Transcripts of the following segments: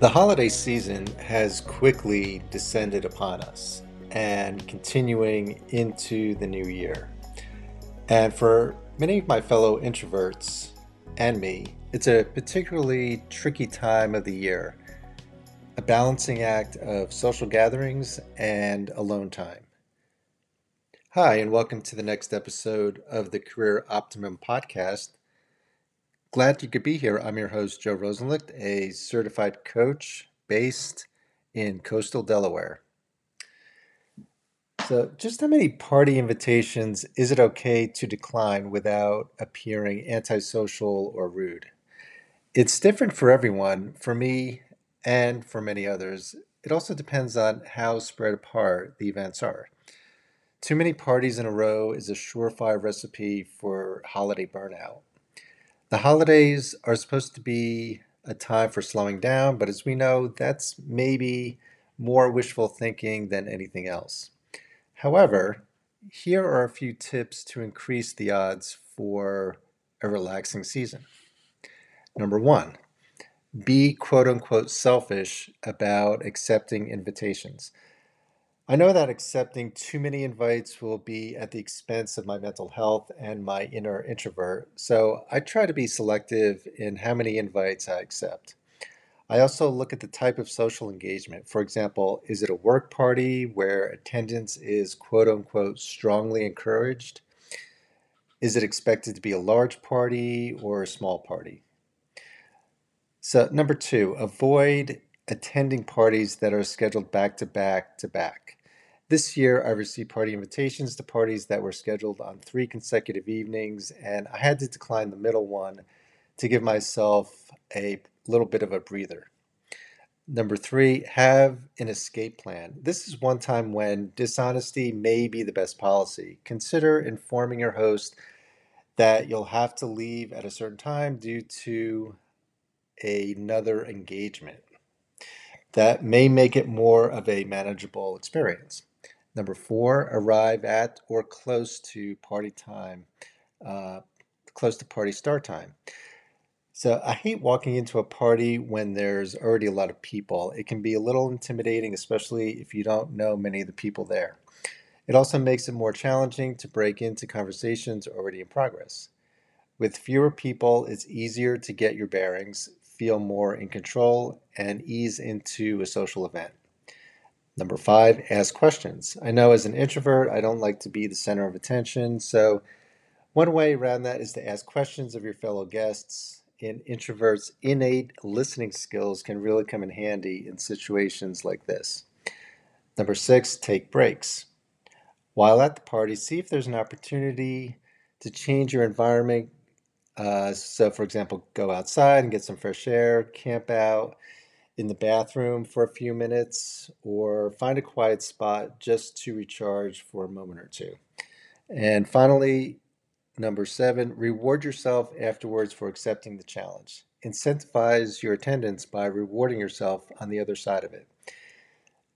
The holiday season has quickly descended upon us and continuing into the new year. And for many of my fellow introverts and me, it's a particularly tricky time of the year, a balancing act of social gatherings and alone time. Hi, and welcome to the next episode of the Career Optimum podcast. Glad you could be here. I'm your host, Joe Rosenlicht, a certified coach based in coastal Delaware. So, just how many party invitations is it okay to decline without appearing antisocial or rude? It's different for everyone. For me and for many others, it also depends on how spread apart the events are. Too many parties in a row is a surefire recipe for holiday burnout. The holidays are supposed to be a time for slowing down, but as we know, that's maybe more wishful thinking than anything else. However, here are a few tips to increase the odds for a relaxing season. Number one, be quote unquote selfish about accepting invitations. I know that accepting too many invites will be at the expense of my mental health and my inner introvert, so I try to be selective in how many invites I accept. I also look at the type of social engagement. For example, is it a work party where attendance is quote unquote strongly encouraged? Is it expected to be a large party or a small party? So, number two, avoid attending parties that are scheduled back to back to back. This year, I received party invitations to parties that were scheduled on three consecutive evenings, and I had to decline the middle one to give myself a little bit of a breather. Number three, have an escape plan. This is one time when dishonesty may be the best policy. Consider informing your host that you'll have to leave at a certain time due to another engagement. That may make it more of a manageable experience. Number four, arrive at or close to party time, uh, close to party start time. So I hate walking into a party when there's already a lot of people. It can be a little intimidating, especially if you don't know many of the people there. It also makes it more challenging to break into conversations already in progress. With fewer people, it's easier to get your bearings, feel more in control, and ease into a social event. Number five, ask questions. I know as an introvert, I don't like to be the center of attention. So, one way around that is to ask questions of your fellow guests. And introverts' innate listening skills can really come in handy in situations like this. Number six, take breaks. While at the party, see if there's an opportunity to change your environment. Uh, so, for example, go outside and get some fresh air, camp out, in the bathroom for a few minutes or find a quiet spot just to recharge for a moment or two. And finally, number seven, reward yourself afterwards for accepting the challenge. Incentivize your attendance by rewarding yourself on the other side of it.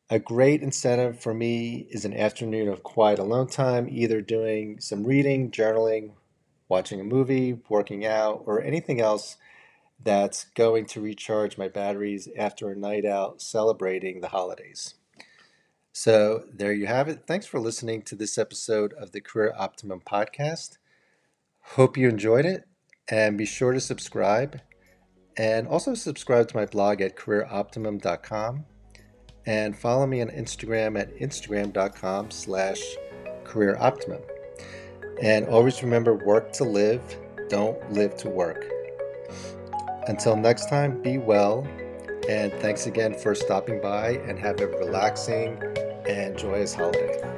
A great incentive for me is an afternoon of quiet alone time, either doing some reading, journaling, watching a movie, working out, or anything else that's going to recharge my batteries after a night out celebrating the holidays. So, there you have it. Thanks for listening to this episode of the Career Optimum podcast. Hope you enjoyed it and be sure to subscribe. And also subscribe to my blog at careeroptimum.com and follow me on Instagram at instagram.com slash careeroptimum. And always remember work to live, don't live to work. Until next time, be well, and thanks again for stopping by and have a relaxing and joyous holiday.